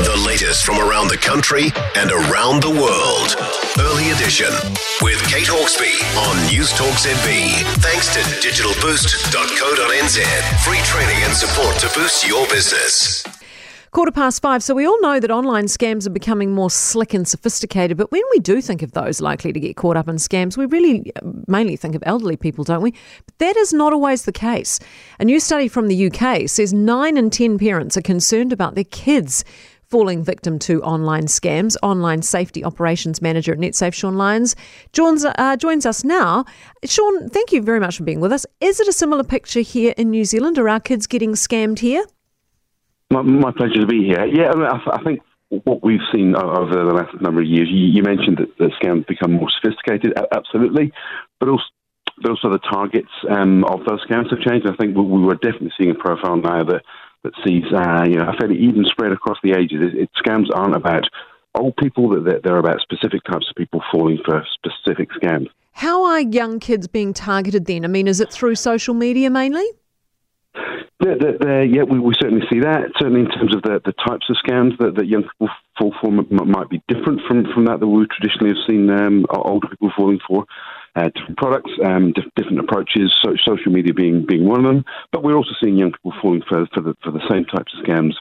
The latest from around the country and around the world. Early edition with Kate Hawkesby on News Talk ZB. Thanks to digitalboost.co.nz. Free training and support to boost your business. Quarter past five. So, we all know that online scams are becoming more slick and sophisticated. But when we do think of those likely to get caught up in scams, we really uh, mainly think of elderly people, don't we? But that is not always the case. A new study from the UK says nine in 10 parents are concerned about their kids falling victim to online scams. Online Safety Operations Manager at NetSafe, Sean Lyons, joins, uh, joins us now. Sean, thank you very much for being with us. Is it a similar picture here in New Zealand? Are our kids getting scammed here? My, my pleasure to be here. Yeah, I, mean, I, I think what we've seen over the last number of years, you, you mentioned that the scams become more sophisticated, absolutely, but also the targets um, of those scams have changed. I think we, we were definitely seeing a profile now that that sees uh, you know a fairly even spread across the ages. It, it, scams aren't about old people; that they're about specific types of people falling for specific scams. How are young kids being targeted then? I mean, is it through social media mainly? Yeah, yeah, we, we certainly see that. Certainly, in terms of the, the types of scams that, that young people fall for, might be different from, from that that we traditionally have seen um, older people falling for. Uh, different products, um, different approaches, so social media being being one of them. But we're also seeing young people falling for for the for the same types of scams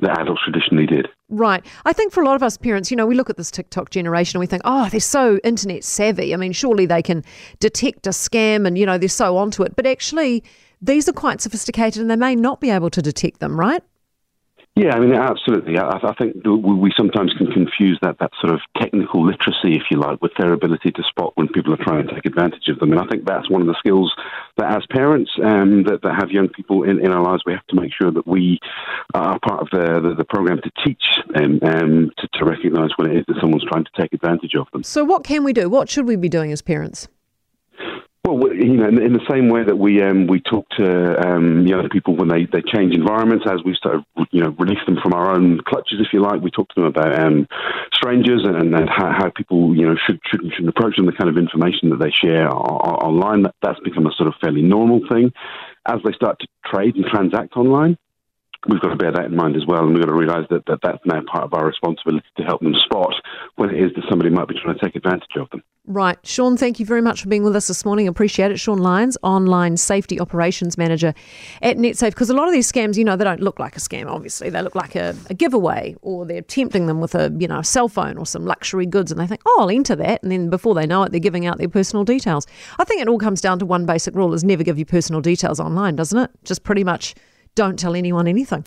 that adults traditionally did. Right. I think for a lot of us parents, you know, we look at this TikTok generation and we think, oh, they're so internet savvy. I mean, surely they can detect a scam and, you know, they're so onto it. But actually, these are quite sophisticated and they may not be able to detect them, right? Yeah, I mean, absolutely. I, I, think we sometimes can confuse that, that sort of technical literacy, if you like, with their ability to spot when people are trying to take advantage of them. And I think that's one of the skills that, as parents um, that, that have young people in, in our lives, we have to make sure that we are part of the, the, the program to teach them um, to, to recognise when it is that someone's trying to take advantage of them. So, what can we do? What should we be doing as parents? Well, you know, in the same way that we um, we talk to um, young people when they, they change environments, as we start, you know, release them from our own clutches, if you like, we talk to them about um, strangers and, and how, how, people, you know, should, should should approach them, the kind of information that they share online. That, that's become a sort of fairly normal thing. As they start to trade and transact online, we've got to bear that in mind as well, and we've got to realise that, that that's now part of our responsibility to help them spot when it is that somebody might be trying to take advantage of them. Right. Sean, thank you very much for being with us this morning. Appreciate it. Sean Lyons, Online Safety Operations Manager at NetSafe. Because a lot of these scams, you know, they don't look like a scam, obviously. They look like a, a giveaway or they're tempting them with a, you know, a cell phone or some luxury goods and they think, oh, I'll enter that. And then before they know it, they're giving out their personal details. I think it all comes down to one basic rule is never give your personal details online, doesn't it? Just pretty much don't tell anyone anything.